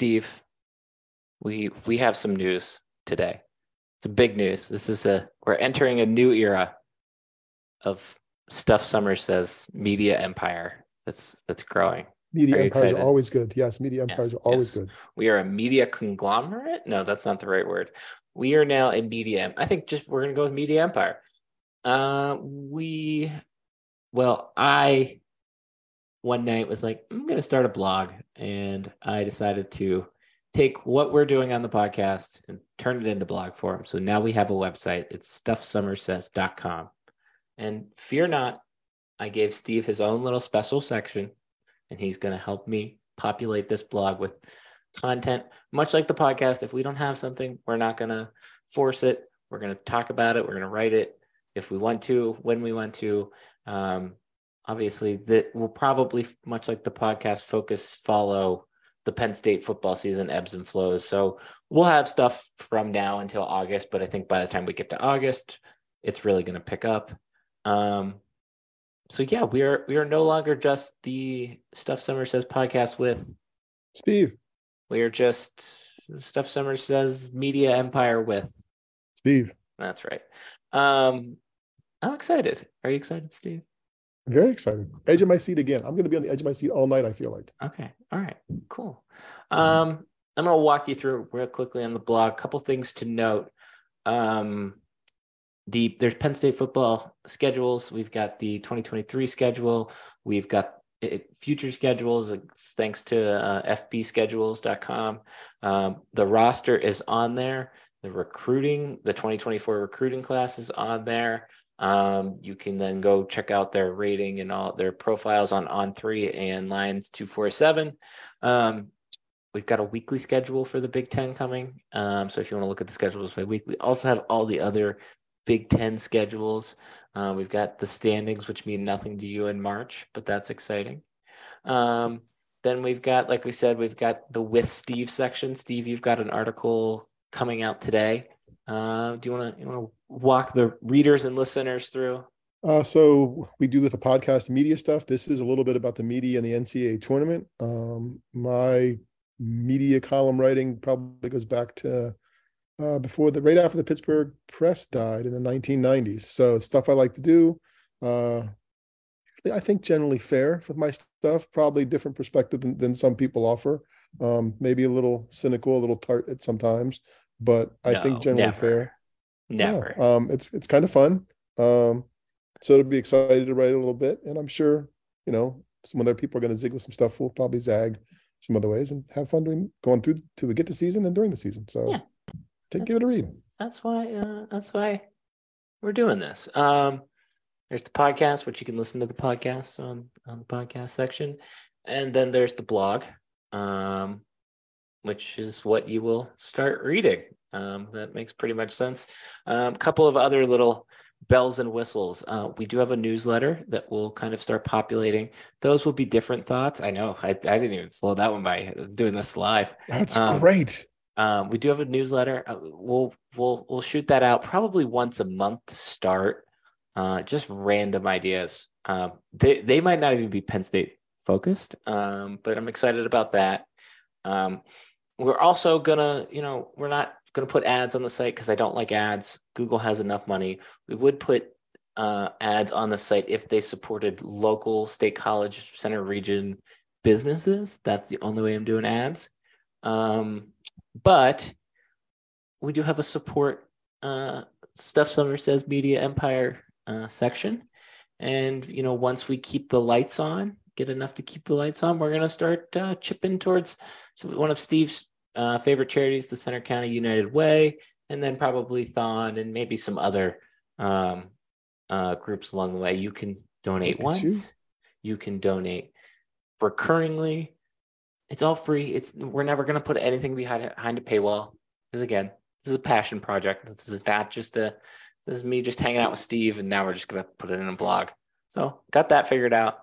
Steve, we we have some news today. It's a big news. This is a we're entering a new era of stuff Somers says media empire that's that's growing. Media you empires excited? are always good. Yes, media Yes, empires are always yes. good. We are a media conglomerate. No, that's not the right word. We are now a media. I think just we're gonna go with media empire. Uh, we, well, I one night was like, I'm gonna start a blog, and I decided to take what we're doing on the podcast and turn it into blog form. So now we have a website. It's stuffsomerssays.com. And fear not, I gave Steve his own little special section, and he's going to help me populate this blog with content, much like the podcast. If we don't have something, we're not going to force it. We're going to talk about it. We're going to write it if we want to, when we want to. Um, obviously, that will probably, much like the podcast, focus follow the Penn State football season ebbs and flows. So we'll have stuff from now until August, but I think by the time we get to August, it's really going to pick up. Um, so yeah, we are we are no longer just the Stuff Somers Says podcast with. Steve, We are just Stuff Somers Says media empire with. Steve, That's right. Um, I'm excited. Are you excited, Steve? Very excited. Edge of my seat again. I'm going to be on the edge of my seat all night. I feel like. Okay. All right. Cool. Um, I'm gonna walk you through real quickly on the blog. A couple things to note. Um, the there's Penn State football schedules. We've got the 2023 schedule. We've got uh, future schedules thanks to uh, fbschedules.com. Um, the roster is on there. The recruiting, the 2024 recruiting class is on there. Um, you can then go check out their rating and all their profiles on on three and lines two four seven. Um, we've got a weekly schedule for the Big Ten coming. Um, so if you want to look at the schedules by week, we also have all the other Big Ten schedules. Uh, we've got the standings, which mean nothing to you in March, but that's exciting. Um, then we've got, like we said, we've got the with Steve section. Steve, you've got an article coming out today. Uh, do you want to you walk the readers and listeners through? Uh, so we do with the podcast media stuff. This is a little bit about the media and the NCAA tournament. Um, my media column writing probably goes back to uh, before the right after the Pittsburgh Press died in the 1990s. So stuff I like to do. Uh, I think generally fair with my stuff. Probably different perspective than, than some people offer. Um, maybe a little cynical, a little tart at sometimes, but I No, think generally never. fair. Yeah, um, it's it's kind of fun. Um, so to be excited to write a little bit, and I'm sure you know some other people are going to zig with some stuff. We'll probably zag some other ways and have fun doing going through to we get to season and during the season. So Yeah. take give it a read. that's why uh, that's why we're doing this. Um, there's the podcast, which you can listen to the podcast on on the podcast section, and then there's the blog, um, which is what you will start reading. Um, that makes pretty much sense. A um, couple of other little bells and whistles. Uh, we do have a newsletter that will kind of start populating. Those will be different thoughts. I know I, I didn't even slow that one by doing this live. That's Um, great. Um, we do have a newsletter. Uh, we'll we'll we'll shoot that out probably once a month to start. Uh, just random ideas. Um, they they might not even be Penn State focused, um, but I'm excited about that. Um, we're also gonna, you know, we're not gonna put ads on the site because I don't like ads. Google has enough money. We would put uh, ads on the site if they supported local state college Centre region businesses. That's the only way I'm doing ads. Um, but we do have a support uh, stuff Somers says media empire uh, section and you know once we keep the lights on get enough to keep the lights on we're to start uh, chipping towards one of steve's uh, favorite charities the Centre county united way and then probably thon and maybe some other um, uh, groups along the way you can donate Look at you. once you can donate recurringly it's all free. It's we're never gonna put anything behind behind a paywall. This again, this is a passion project. This is not just a this is me just hanging out with Steve and now we're just gonna put it in a blog. So got that figured out.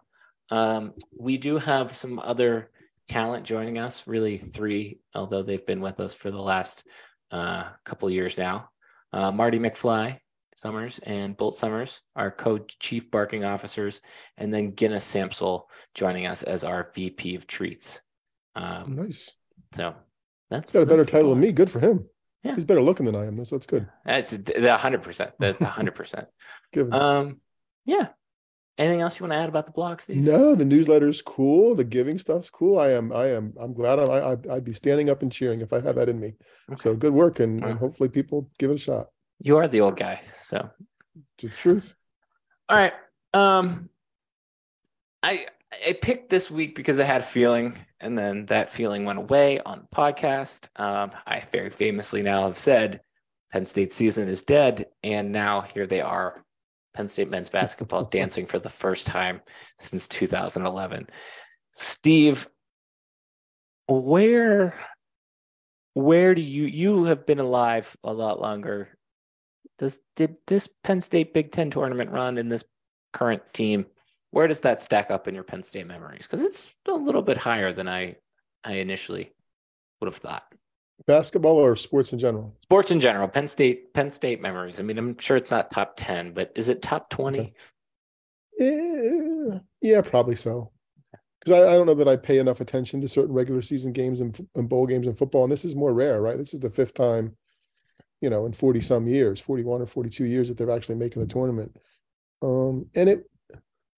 Um, we do have some other talent joining us, really three, although they've been with us for the last uh, couple years now. Uh, Marty McFly Somers and Bolt Somers, our co-chief barking officers, and then Guinness Sampsell joining us as our VP of treats. Um, Nice. So that's He's got a better title than me. Good for him. Yeah. He's better looking than I am, so that's good. That's hundred percent. That's hundred percent. Um, yeah. Anything else you want to add about the blog, Steve? No, the newsletter's cool. The giving stuff's cool. I am, I am, I'm glad. I'm, I, I'd- be standing up and cheering if I had that in me. So good work, and, and hopefully people give it a shot. You are the old guy, so It's the truth. All right. Um I I picked this week because I had a feeling and then that feeling went away on the podcast. Um I very famously now have said Penn State season is dead and now here they are Penn State men's basketball dancing for the first time since 2011. Steve where where do you you have been alive a lot longer does did this Penn State Big Ten tournament run in this current team? Where does that stack up in your Penn State memories? Because it's a little bit higher than I I initially would have thought. Basketball or sports in general? Sports in general, Penn State Penn State memories. I mean, I'm sure it's not top ten, but is it top twenty? Okay. Yeah, yeah, probably so. Because I, I don't know that I pay enough attention to certain regular season games and, and bowl games in football, and this is more rare, right? This is the fifth time, you know, in forty some years, forty one or forty two years that they're actually making the tournament. Um, and it,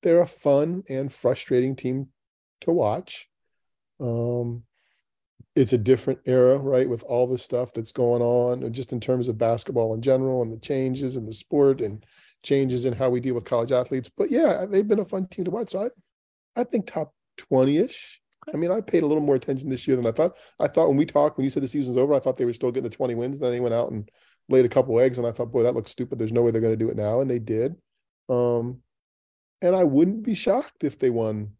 they're a fun and frustrating team to watch. Um, it's a different era, right, with all the stuff that's going on, just in terms of basketball in general, and the changes in the sport, and changes in how we deal with college athletes. But yeah, they've been a fun team to watch. So I, I think top 20-ish. I mean, I paid a little more attention this year than I thought. I thought when we talked, when you said the season's over, I thought they were still getting the 20 wins. Then they went out and laid a couple eggs, and I thought, boy, that looks stupid. There's no way they're going to do it now, and they did. Um, and I wouldn't be shocked if they won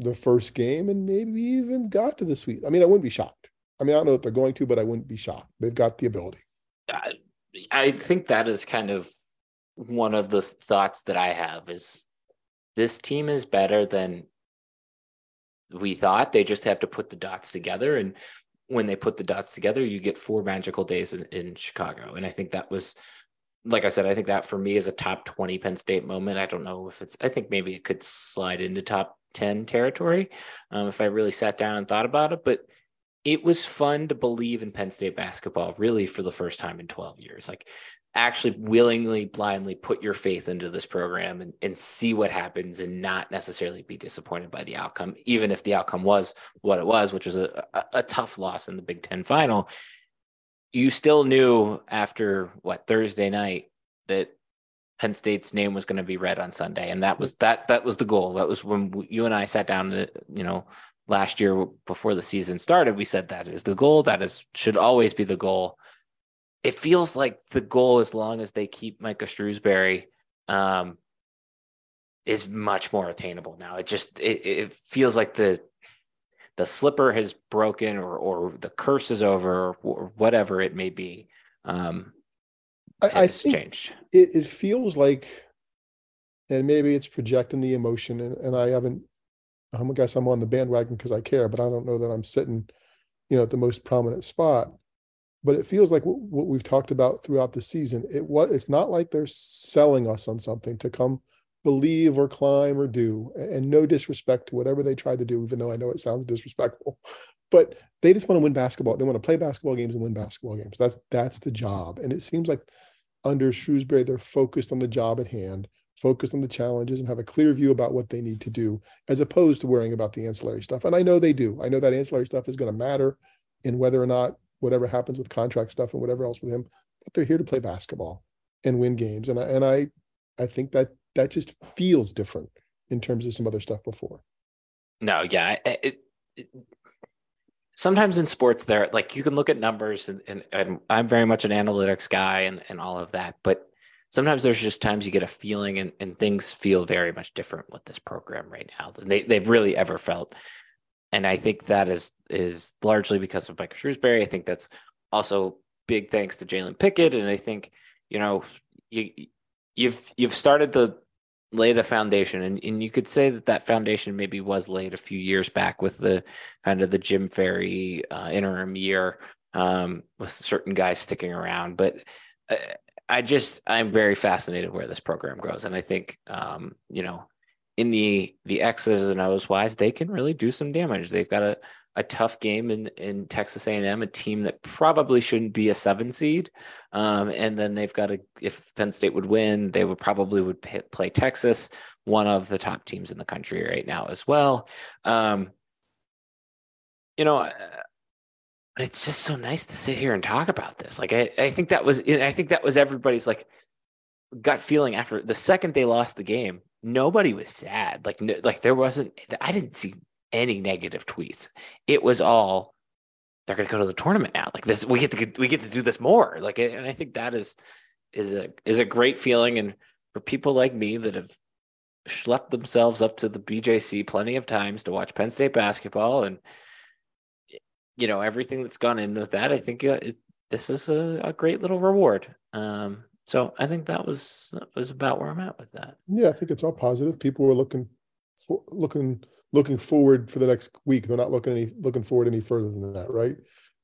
the first game and maybe even got to the sweet. I mean, I wouldn't be shocked. I mean, I don't know if they're going to, but I wouldn't be shocked. They've got the ability. I, I think that is kind of one of the thoughts that I have is this team is better than we thought. They just have to put the dots together. And when they put the dots together, you get four magical days in, in Chicago. And I think that was, like I said, I think that for me is a top 20 Penn State moment. I don't know if it's, I think maybe it could slide into top 10 territory um, if I really sat down and thought about it. But it was fun to believe in Penn State basketball really for the first time in 12 years. Like actually willingly, blindly put your faith into this program and, and see what happens and not necessarily be disappointed by the outcome, even if the outcome was what it was, which was a, a, a tough loss in the Big Ten final. You still knew after what Thursday night that Penn State's name was going to be read on Sunday, and that was that that was the goal. That was when you and I sat down to you know last year before the season started. We said that is the goal. That is should always be the goal. It feels like the goal, as long as they keep Micah Shrewsberry, um, is much more attainable now. It just it, it feels like the the slipper has broken or or the curse is over or whatever it may be. Um, I, I think changed. it, it feels like, and maybe it's projecting the emotion, and, and I haven't, I guess I'm on the bandwagon because I care, but I don't know that I'm sitting, you know, at the most prominent spot. But it feels like what, what we've talked about throughout the season. It was, it's not like they're selling us on something to come believe or climb or do, and, no disrespect to whatever they tried to do, even though I know it sounds disrespectful. But they just want to win basketball. They want to play basketball games and win basketball games. That's that's the job. And it seems like under Shrewsberry, they're focused on the job at hand, focused on the challenges, and have a clear view about what they need to do, as opposed to worrying about the ancillary stuff. And I know they do. I know that ancillary stuff is going to matter in whether or not whatever happens with contract stuff and whatever else with him. But they're here to play basketball and win games. And I, and I I think that that just feels different in terms of some other stuff before. No, yeah. It, it, sometimes in sports, there like you can look at numbers, and, and, and I'm very much an analytics guy and, and all of that. But sometimes there's just times you get a feeling, and, and things feel very much different with this program right now than they, they've really ever felt. And I think that is is largely because of Mike Shrewsberry. I think that's also big thanks to Jalen Pickett, and I think you know you you've you've started to lay the foundation and, and you could say that that foundation maybe was laid a few years back with the kind of the jim ferry uh, interim year um, with certain guys sticking around. But uh, i just i'm very fascinated where this program grows and i think um, you know in the the X's and O's wise, they can really do some damage. They've got a a tough game in in Texas A&M, a team that probably shouldn't be a seven seed, um, and then they've got a. If Penn State would win, they would probably would pay, play Texas, one of the top teams in the country right now as well. Um, you know, uh, it's just so nice to sit here and talk about this. Like I, I think that was I think that was everybody's like gut feeling after the second they lost the game. Nobody was sad. Like no, like there wasn't. I didn't see any negative tweets. It was all they're going to go to the tournament now. Like this, we get to we get to do this more. Like, and I think that is is a is a great feeling. And for people like me that have schlepped themselves up to the BJC plenty of times to watch Penn State basketball and you know everything that's gone in with that, I think uh, it, this is a, a, great little reward. Um, so I think that was that was about where I'm at with that. Yeah, I think it's all positive. People were looking for looking looking forward for the next week. They're not looking any looking forward any further than that, right?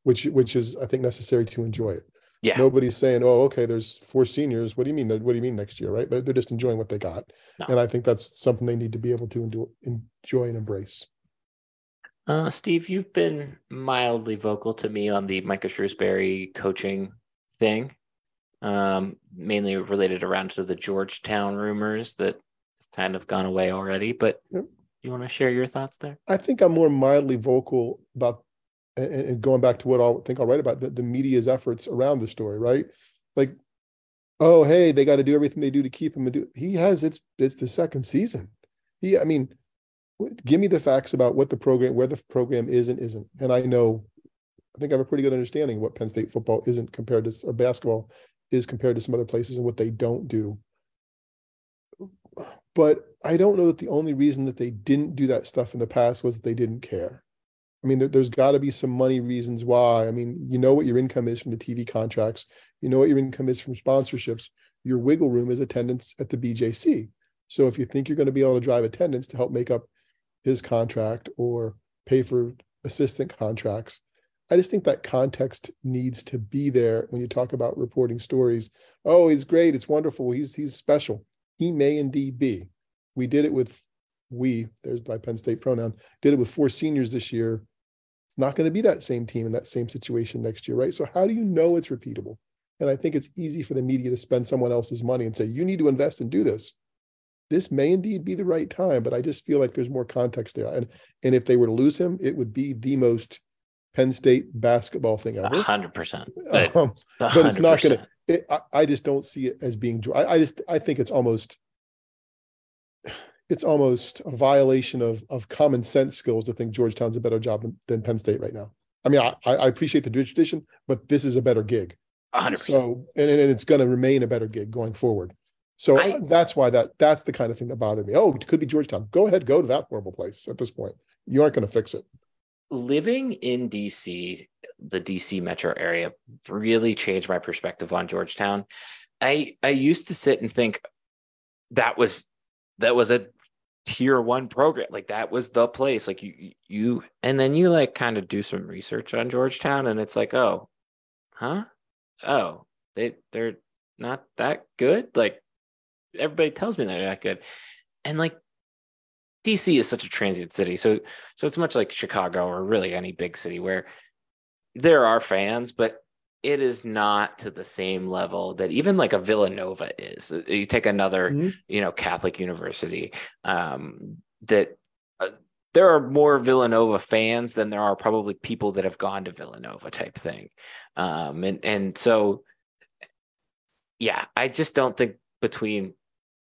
Which which is I think necessary to enjoy it. Yeah. Nobody's saying, "Oh, okay, there's four seniors. What do you mean? What do you mean next year?" Right? They're, they're just enjoying what they got, no. and I think that's something they need to be able to enjoy, enjoy and embrace. Uh, Steve, you've been mildly vocal to me on the Micah Shrewsberry coaching thing, um, mainly related around to the Georgetown rumors that kind of gone away already. But yep. you want to share your thoughts there? I think I'm more mildly vocal about, and going back to what I think I'll write about the, the media's efforts around the story, right? Like, oh, hey, they got to do everything they do to keep him. And do he has it's it's the second season. He, I mean give me the facts about what the program, where the program is and isn't. And I know, I think I have a pretty good understanding what Penn State football isn't compared to, or basketball is compared to some other places and what they don't do. But I don't know that the only reason that they didn't do that stuff in the past was that they didn't care. I mean, there, has got to be some money reasons why. I mean, you know what your income is from the TV contracts, you know what your income is from sponsorships. Your wiggle room is attendance at the BJC. So if you think you're going to be able to drive attendance to help make up his contract or pay for assistant contracts. I just think that context needs to be there when you talk about reporting stories. Oh, he's great. It's wonderful. He's he's special. He may indeed be. We did it with we, there's my Penn State pronoun, did it with four seniors this year. It's not going to be that same team in that same situation next year, right? So how do you know it's repeatable? And I think it's easy for the media to spend someone else's money and say, you need to invest and do this this may indeed be the right time, but I just feel like there's more context there. And and if they were to lose him, it would be the most Penn State basketball thing ever. hundred percent. Um, but it's not going to. I, I just don't see it as being. I, I just I think it's almost. It's almost a violation of of common sense skills to think Georgetown's a better job than, than Penn State right now. I mean, I, I appreciate the tradition, but this is a better gig. 100%. So, and, and it's going to remain a better gig going forward. So I, that's why that that's the kind of thing that bothered me. Oh, it could be Georgetown. Go ahead, go to that horrible place at this point. You aren't going to fix it. Living in DC, the DC metro area really changed my perspective on Georgetown. I I used to sit and think that was that was a tier one program. Like that was the place. Like you you and then you like kind of do some research on Georgetown and it's like, oh, huh? Oh, they they're not that good. Like everybody tells me they're not good. And like DC is such a transient city. So so it's much like Chicago or really any big city where there are fans, but it is not to the same level that even like a Villanova is. You take another, mm-hmm. you know, Catholic university um, that uh, there are more Villanova fans than there are probably people that have gone to Villanova type thing. Um, and and so yeah, I just don't think between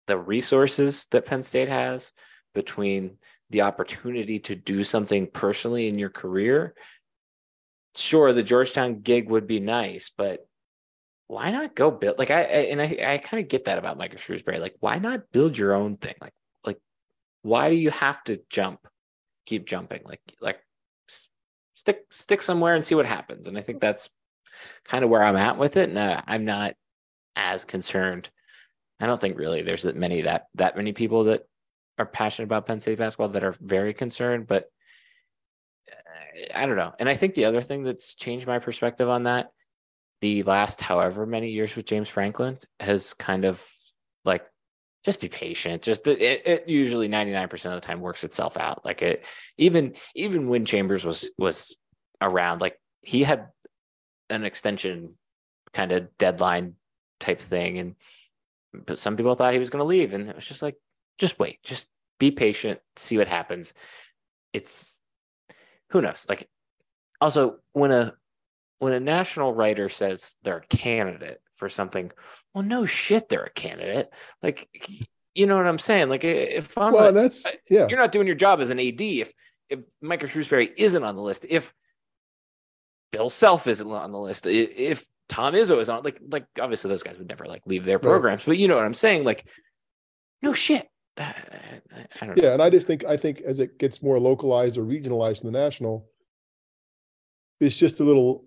the resources that Penn State has, between the opportunity to do something personally in your career. Sure, the Georgetown gig would be nice, but why not go build like I, I and I, I kind of get that about Michael Shrewsberry. Like, why not build your own thing? Like, like why do you have to jump, keep jumping? Like, like stick stick somewhere and see what happens. And I think that's kind of where I'm at with it. And uh, I'm not as concerned I don't think really there's that many that that many people that are passionate about Penn State basketball that are very concerned, but uh, I don't know. And I think the other thing that's changed my perspective on that, the last however many years with James Franklin has kind of like just be patient. Just the, it, it usually 99% of the time works itself out. Like it, even, even when Chambers was, was around, like he had an extension kind of deadline type thing. And, but some people thought he was going to leave. And it was just like, just wait, just be patient, see what happens. It's, who knows? Like, also when a, when a national writer says they're a candidate for something, well, no shit, they're a candidate. Like, you know what I'm saying? Like, if I'm, well, that's yeah, you're not doing your job as an AD if if Micah Shrewsberry isn't on the list, if Bill Self isn't on the list, if Tom Izzo is on, like, like obviously those guys would never like leave their programs, right. but you know what I'm saying? Like, no shit. I don't know. Yeah, and I just think I think as it gets more localized or regionalized in the national, it's just a little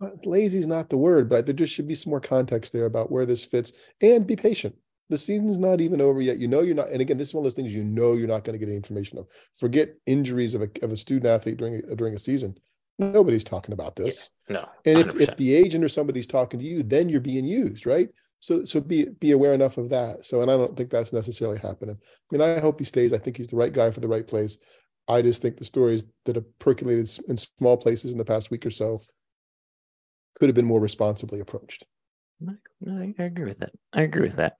uh, lazy is not the word, but there just should be some more context there about where this fits and be patient. The season's not even over yet. You know you're not, and again, this is one of those things you know you're not going to get any information of. Forget injuries of a of a student athlete during a, during a season. Nobody's talking about this. Yeah, no. And if, if the agent or somebody's talking to you, then you're being used, right? So so be be aware enough of that. So and I don't think that's necessarily happening. I mean, I hope he stays. I think he's the right guy for the right place. I just think the stories that have percolated in small places in the past week or so could have been more responsibly approached. I agree with that. I agree with that.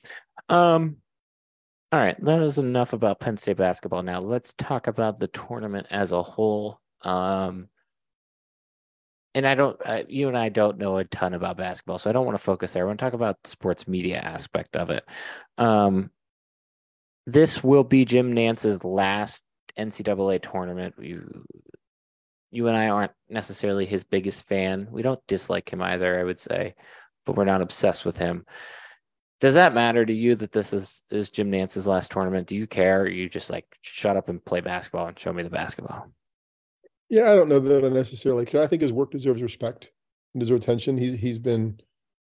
Um, all right, that is enough about Penn State basketball. Now let's talk about the tournament as a whole. Um, and I don't, uh, you and I don't know a ton about basketball, so I don't want to focus there. I want to talk about the sports media aspect of it. Um, this will be Jim Nantz's last NCAA tournament. You you and I aren't necessarily his biggest fan. We don't dislike him either, I would say, but we're not obsessed with him. Does that matter to you that this is is Jim Nantz's last tournament? Do you care? Or you just like shut up and play basketball and show me the basketball? Yeah, I don't know that I necessarily care. I think his work deserves respect and deserves attention. He he's been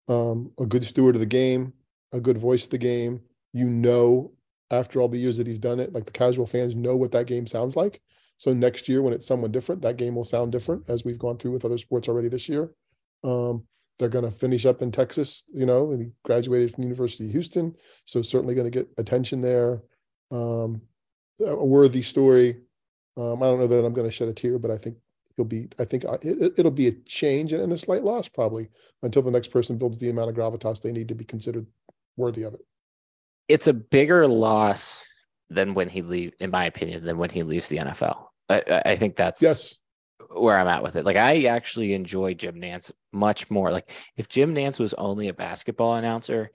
um, a good steward of the game, a good voice of the game. You know, after all the years that he's done it, like the casual fans know what that game sounds like. So next year, when it's someone different, that game will sound different, as we've gone through with other sports already this year. Um, they're going to finish up in Texas, you know, and he graduated from University of Houston, so certainly going to get attention there. Um, a worthy story. Um, I don't know that I'm going to shed a tear, but I think he'll be. I think it, will be a change and a slight loss probably until the next person builds the amount of gravitas they need to be considered worthy of it. It's a bigger loss than when he leave, in my opinion, than when he leaves the NFL. I, I think that's yes where I'm at with it. Like I actually enjoy Jim Nantz much more. Like if Jim Nantz was only a basketball announcer,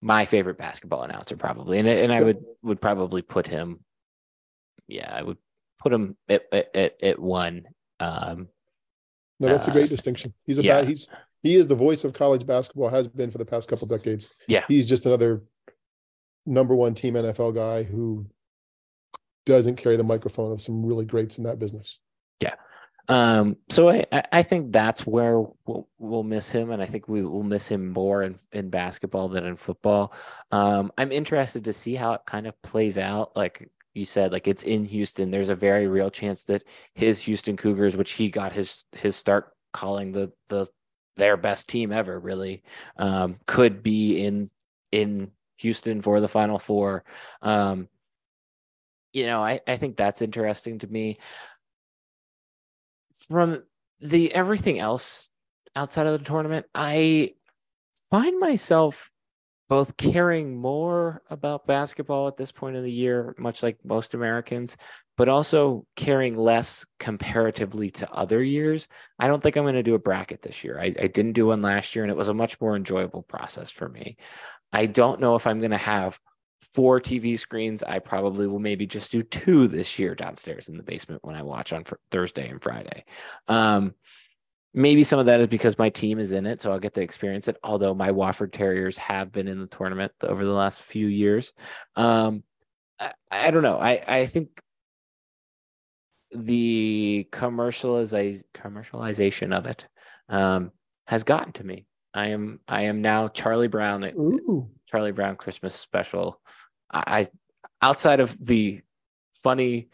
my favorite basketball announcer probably, and and I would would probably put him. Yeah, I would put him at at, at one. Um, no, that's uh, a great distinction. He's a yeah. he's he is the voice of college basketball. Has been for the past couple decades. Yeah, he's just another number one team NFL guy who doesn't carry the microphone of some really greats in that business. Yeah. Um, so I, I think that's where we'll, we'll miss him, and I think we will miss him more in, in basketball than in football. Um, I'm interested to see how it kind of plays out. Like you said, like it's in Houston. There's a very real chance that his Houston Cougars, which he got his his start calling the the their best team ever, really, um, could be in in Houston for the Final Four. Um, you know, I, I think that's interesting to me. From the everything else outside of the tournament, I find myself both caring more about basketball at this point of the year, much like most Americans, but also caring less comparatively to other years. I don't think I'm going to do a bracket this year. I, I, didn't do one last year, and it was a much more enjoyable process for me. I don't know if I'm going to have four TV screens. I probably will maybe just do two this year downstairs in the basement when I watch on Thursday and Friday. Um, maybe some of that is because my team is in it, so I'll get to experience it. Although my Wofford Terriers have been in the tournament over the last few years. Um, I, I don't know. I, I think the commercialize, commercialization of it um, has gotten to me. I am I am now Charlie Brown. Ooh. Charlie Brown Christmas special. I, outside of the funny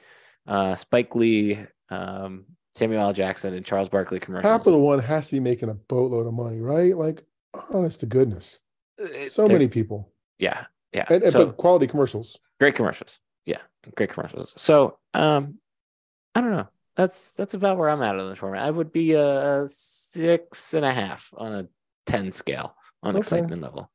uh, Spike Lee, um, Samuel L. Jackson, and Charles Barkley commercials. Capital One has to be making a boatload of money, right? Like, honest to goodness, uh, so many people. Yeah, Yeah. and, and so, but quality commercials. great commercials. Yeah, great commercials. So, um, I don't know. That's that's about where I'm at on the tournament. I would be a six and a half on a ten scale on Okay. excitement level.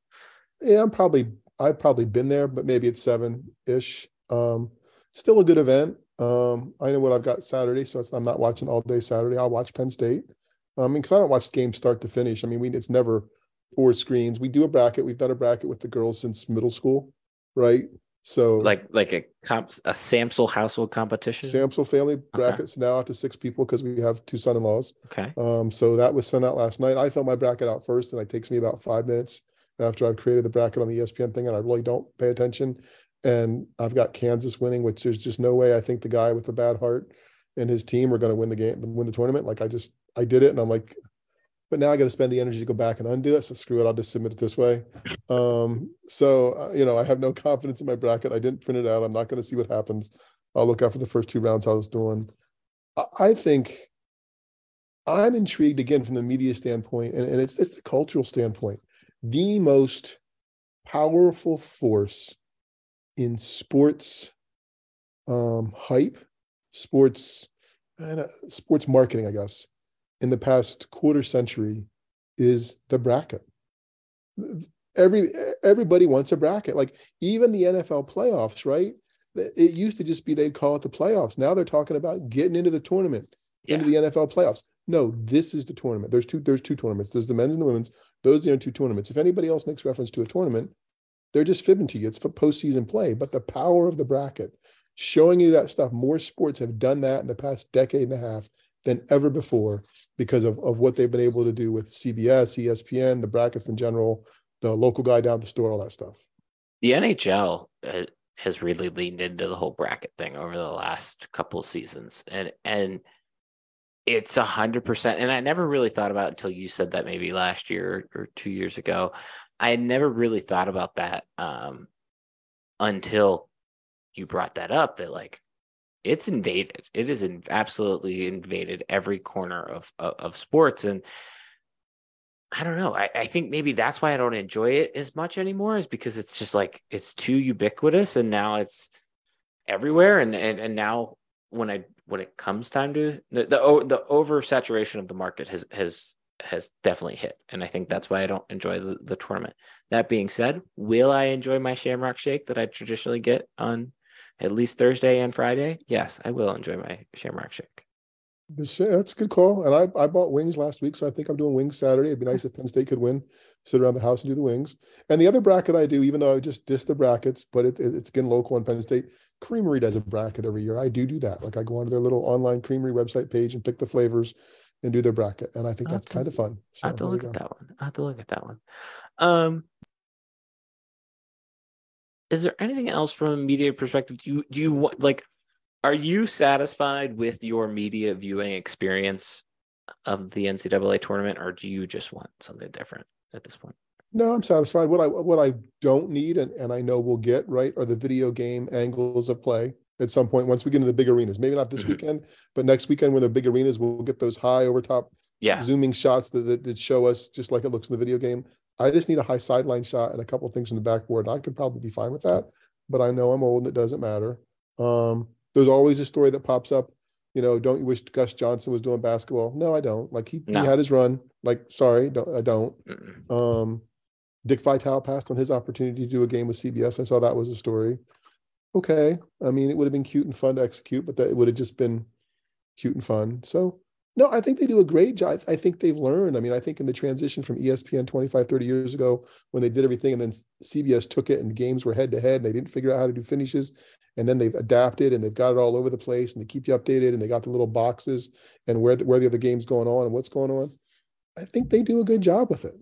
Yeah, I'm probably I've probably been there, but maybe it's seven ish. Um, still a good event. Um, I know what I've got Saturday, so it's, I'm not watching all day Saturday. I'll watch Penn State. I mean, because I don't watch games start to finish. I mean, we it's never four screens. We do a bracket. We've done a bracket with the girls since middle school, right? So Like like a comp a Sampsell household competition. Sampsell family brackets now out to six people because we have two son-in-laws. okay. Um, so that was sent out last night. I fill my bracket out first, and it takes me about five minutes after I've created the bracket on the ESPN thing, and I really don't pay attention. And I've got Kansas winning, which there's just no way I think the guy with the bad heart and his team are going to win the game, win the tournament. Like I just, I did it, and I'm like, but now I got to spend the energy to go back and undo it. So screw it, I'll just submit it this way. Um, so uh, you know, I have no confidence in my bracket. I didn't print it out. I'm not going to see what happens. I'll look after the first two rounds how it's doing. I, I think I'm intrigued again from the media standpoint, and, and it's it's the cultural standpoint. The most powerful force in sports um, hype, sports, and, uh, sports marketing, I guess, in the past quarter century is the bracket. Every everybody wants a bracket. Like even the NFL playoffs, right? It used to just be they'd call it the playoffs. Now they're talking about getting into the tournament Yeah. into the NFL playoffs. No, this is the tournament. There's two. There's two tournaments. There's the men's and the women's. Those are the two tournaments. If anybody else makes reference to a tournament, they're just fibbing to you. It's for postseason play. But the power of the bracket, showing you that stuff. More sports have done that in the past decade and a half than ever before because of, of what they've been able to do with CBS, ESPN, the brackets in general, the local guy down at the store, all that stuff. The NHL uh, has really leaned into the whole bracket thing over the last couple seasons, and and it's a hundred percent. And I never really thought about it until you said that maybe last year or two years ago. I had never really thought about that um, until you brought that up. That like it's invaded. It is in, absolutely invaded every corner of, of of sports, and I don't know. I, I think maybe that's why I don't enjoy it as much anymore, is because it's just like it's too ubiquitous, and now it's everywhere, and and and now when I when it comes time to the the, the oversaturation of the market has has has definitely hit, and I think that's why I don't enjoy the, the tournament. That being said, will I enjoy my Shamrock Shake that I traditionally get on at least Thursday and Friday? Yes, I will enjoy my Shamrock Shake. That's a good call. And I, I bought wings last week, so I think I'm doing wings Saturday. It'd be nice if Penn State could win, sit around the house and do the wings. And the other bracket I do, even though I just diss the brackets, but it, it- it's again local in Penn State. Creamery does a bracket every year. I do do that. Like I go onto their little online Creamery website page and pick the flavors and do their bracket. And I think I'll that's kind of fun. I have to look at that one. I have to look at that one. Um, is there anything else from a media perspective? Do you do you want like? Are you satisfied with your media viewing experience of the NCAA tournament, or do you just want something different at this point? No, I'm satisfied. What I what I don't need and, and I know we'll get right are the video game angles of play at some point once we get into the big arenas. Maybe not this Mhm. weekend, but next weekend when the big arenas, we'll get those high over top Yeah, zooming shots that, that that show us just like it looks in the video game. I just need a high sideline shot and a couple of things from the backboard. I could probably be fine with that, but I know I'm old and it doesn't matter. Um, there's always a story that pops up. You know, don't you wish Gus Johnson was doing basketball? No, I don't. Like he, No. he had his run. Like, sorry, don't, I don't. Mm-mm. Um, Dick Vitale passed on his opportunity to do a game with CBS. I saw that was a story. Okay, I mean, it would have been cute and fun to execute, but that it would have just been cute and fun. So, no, I think they do a great job. I think they've learned. I mean, I think in the transition from ESPN 25, 30 years ago, when they did everything and then CBS took it and games were head to head and they didn't figure out how to do finishes. And then they've adapted and they've got it all over the place and they keep you updated and they got the little boxes and where the, where the other game's going on and what's going on. I think they do a good job with it.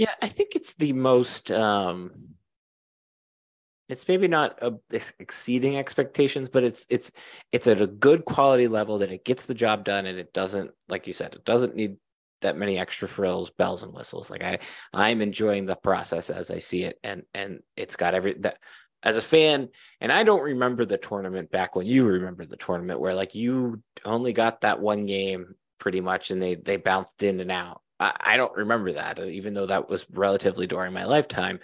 Yeah, I think it's the most um it's maybe not ex- exceeding expectations, but it's it's it's at a good quality level that it gets the job done and it doesn't like you said, it doesn't need that many extra frills, bells and whistles. Like I I'm enjoying the process as I see it and and it's got every that as a fan and I don't remember the tournament back when you remember the tournament where like you only got that one game pretty much and they they bounced in and out. I, I don't remember that, uh, even though that was relatively during my lifetime.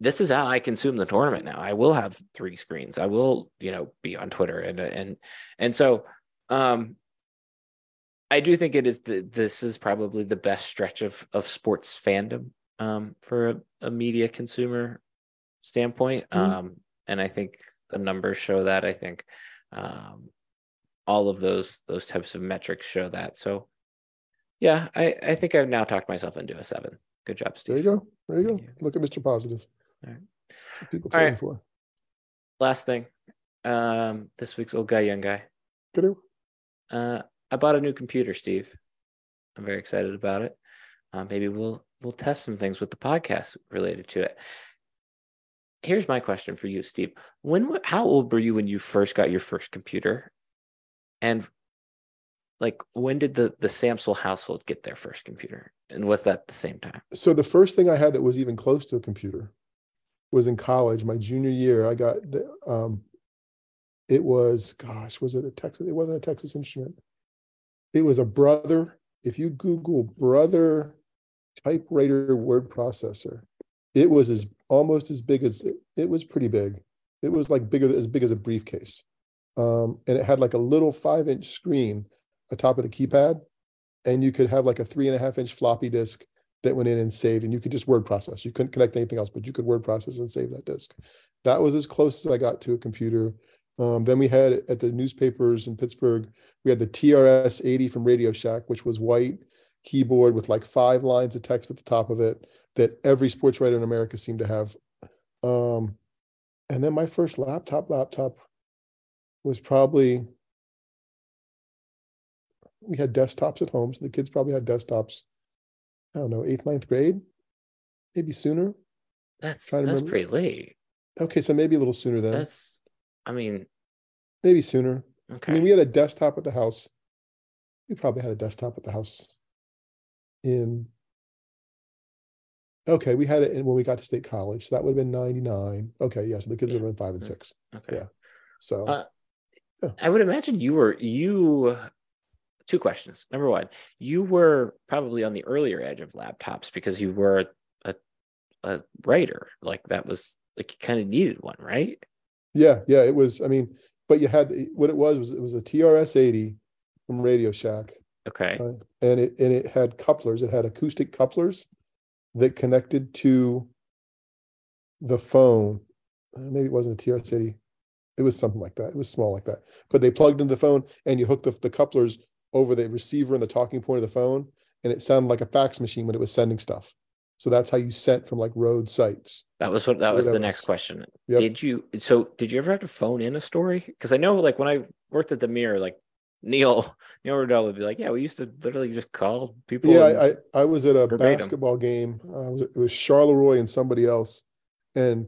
this is how I consume the tournament now. I will have three screens. I will, you know, be on Twitter and and and so um I do think it is the this is probably the best stretch of of sports fandom um for a, a media consumer standpoint. Mm-hmm. Um and I think the numbers show that. I think um all of those those types of metrics show that. So yeah, I, I think I've now talked myself into a seven. Good job, Steve. There you go. There you go. You. Look at Mr. Positive. All right. People All right. for. Last thing. Um, this week's old guy, young guy. Good. Uh, I bought a new computer, Steve. I'm very excited about it. Uh, maybe we'll we'll test some things with the podcast related to it. Here's my question for you, Steve. When how old were you when you first got your first computer? And like when did the the Sampsell household get their first computer? And was that the same time? So the first thing I had that was even close to a computer was in college, my junior year. I got the um it was gosh, was it a Texas? It wasn't a Texas instrument. It was a brother. If you Google brother typewriter word processor, it was as almost as big as it, it was pretty big. It was like bigger as big as a briefcase. Um, and it had like a little five inch screen atop of the keypad, and you could have like a three and a half inch floppy disk that went in and saved, and you could just word process. You couldn't connect anything else, but you could word process and save that disk. That was as close as I got to a computer. Um, then we had at the newspapers in Pittsburgh, we had the TRS 80 from Radio Shack, which was white keyboard with like five lines of text at the top of it that every sports writer in America seemed to have. Um, and then my first laptop laptop was probably we had desktops at home, so the kids probably had desktops. I don't know, eighth, ninth grade, maybe sooner. That's that's remember. pretty late. Okay, so maybe a little sooner then. That's, I mean, maybe sooner. Okay. I mean, we had a desktop at the house. We probably had a desktop at the house in. Okay, we had it in when we got to state college. So that would have been 99. Okay, yeah. So the kids yeah. would have been five and six. Okay. Yeah. So uh, yeah. I would imagine you were you two questions. Number one, you were probably on the earlier edge of laptops because you were a, a writer. Like that was like you kind of needed one, right? Yeah, yeah. It was. I mean, but you had what it was was it was a TRS eighty from Radio Shack. Okay. Uh, and it and it had couplers. It had acoustic couplers that connected to the phone. Uh, maybe it wasn't a TRS eighty. It was something like that. It was small like that. But they plugged into the phone and you hooked the, the couplers over the receiver and the talking point of the phone, and it sounded like a fax machine when it was sending stuff. So that's how you sent from like road sites. That was what that was the next question. Yep. Did you so did you ever have to phone in a story? Because I know like when I worked at the mirror, like Neil Neil Rudel would be like, Yeah, we used to literally just call people. Yeah, I, I, I was at a verbatim. basketball game. Uh, it, was, it was Charleroi and somebody else. And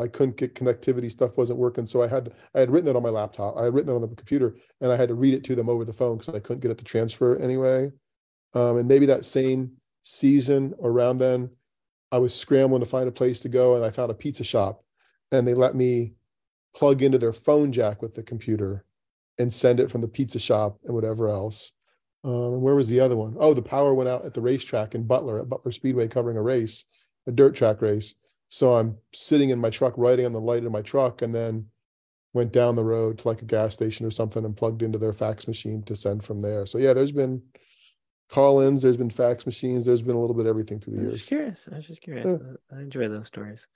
I couldn't get connectivity. Stuff wasn't working, so I had I had written it on my laptop. I had written it on the computer, and I had to read it to them over the phone because I couldn't get it to transfer anyway. Um, and maybe that same season around then, I was scrambling to find a place to go, and I found a pizza shop, and they let me plug into their phone jack with the computer and send it from the pizza shop and whatever else. Um, where was the other one? Oh, the power went out at the racetrack in Butler at Butler Speedway covering a race, a dirt track race. So I'm sitting in my truck, writing on the light in my truck, and then went down the road to like a gas station or something and plugged into their fax machine to send from there. So yeah, there's been call-ins, there's been fax machines, there's been a little bit of everything through the years. I was curious. I was just curious. Yeah. I enjoy those stories.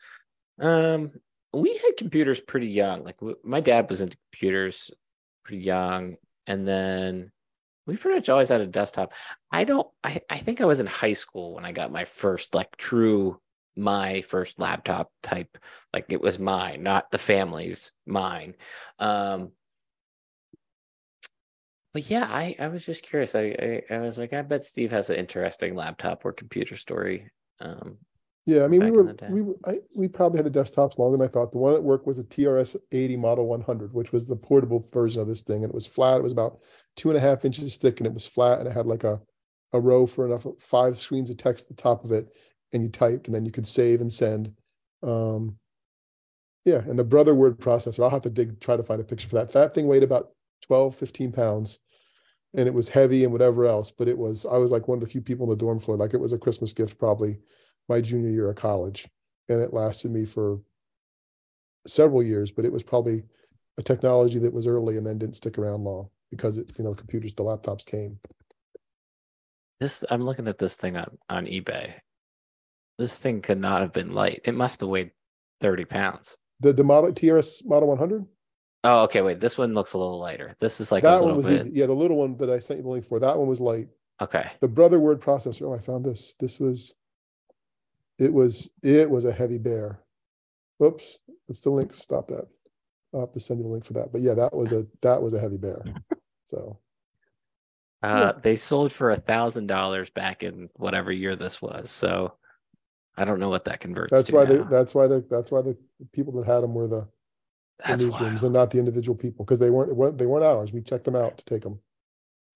Um, we had computers pretty young. Like my dad was into computers pretty young, and then we pretty much always had a desktop. I don't. I I think I was in high school when I got my first like true my first laptop type like it was mine not the family's mine. Um but yeah i i was just curious. I, I, I was like i bet steve has an interesting laptop or computer story um yeah i mean we were we were, I, we probably had the desktops longer than i thought. The one at work was a trs 80 model 100 which was the portable version of this thing and it was flat. It was about two and a half inches thick and it was flat and it had like a a row for enough five screens of text at the top of it and you typed and then you could save and send. Um, yeah, and the brother word processor, I'll have to dig, try to find a picture for that. That thing weighed about 12, 15 pounds and it was heavy and whatever else, but it was, I was like one of the few people on the dorm floor, like it was a Christmas gift, probably my junior year of college. and it lasted me for several years, but it was probably a technology that was early and then didn't stick around long because it, you know, computers, the laptops came. This I'm looking at this thing on on eBay. This thing could not have been light. It must have weighed 30 pounds. The the model TRS Model 100. Oh, okay. Wait, this one looks a little lighter. This is like a that little one was bit. easy. Yeah, the little one that I sent you the link for. That one was light. Okay. The brother word processor. Oh, I found this. This was. It was it was a heavy bear. Oops, that's the link. Stop that. I'll have to send you the link for that. But yeah, that was a that was a heavy bear. So Uh, they sold for a thousand dollars back in whatever year this was. So I don't know what that converts that's to why they that's why the that's why the people that had them were the, the newsrooms and not the individual people because they weren't weren't- they weren't ours. We checked them out to take them.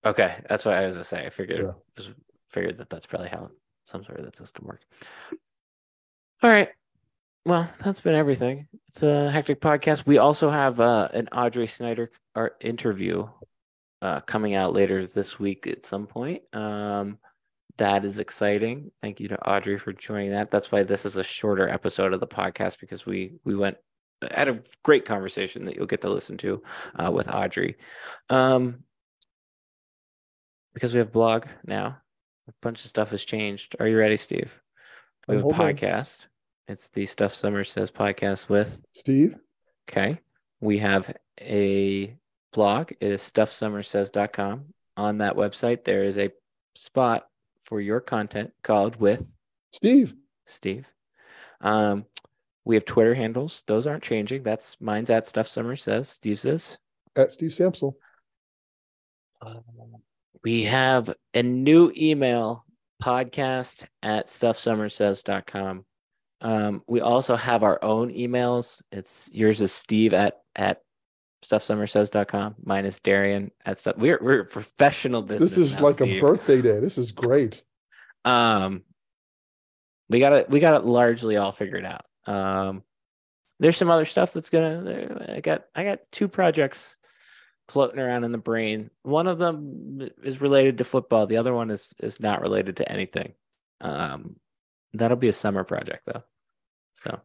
Okay, that's what I was gonna say. I figured Yeah. just figured that that's probably how some sort of that system worked. All right. Well, that's been everything. It's a hectic podcast. We also have uh, an Audrey Snyder art interview uh, coming out later this week at some point. Um, that is exciting. Thank you to Audrey for joining that. That's why this is a shorter episode of the podcast because we we went had a great conversation that you'll get to listen to uh, with Audrey. Um, because we have blog now. A bunch of stuff has changed. Are you ready, Steve? We have a podcast. It's the Stuff Somers Says podcast with. Steve, Okay. We have a blog. It is stuffsomerssays.com. On that website, there is a spot for your content called with Steve, Steve. Um, we have Twitter handles. Those aren't changing. That's mine's at Stuff Somers Says. Steve's is. at Steve Sampsell. We have a new email podcast at stuffsomerssays.com. Um, we also have our own emails. It's yours is Steve at at stuffsomerssays.com. Mine is Darian at stuff. We're we're professional business. This is now, like a birthday day. This is great. Um, we got it. We got it largely all figured out. Um, there's some other stuff that's gonna. I got. I got two projects floating around in the brain. One of them is related to football. The other one is is not related to anything. Um, that'll be a summer project though. So,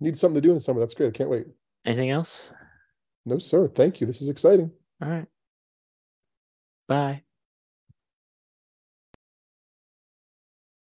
Need something to do in the summer. That's great. I can't wait. anything else? No, sir. Thank you. This is exciting. All right. Bye.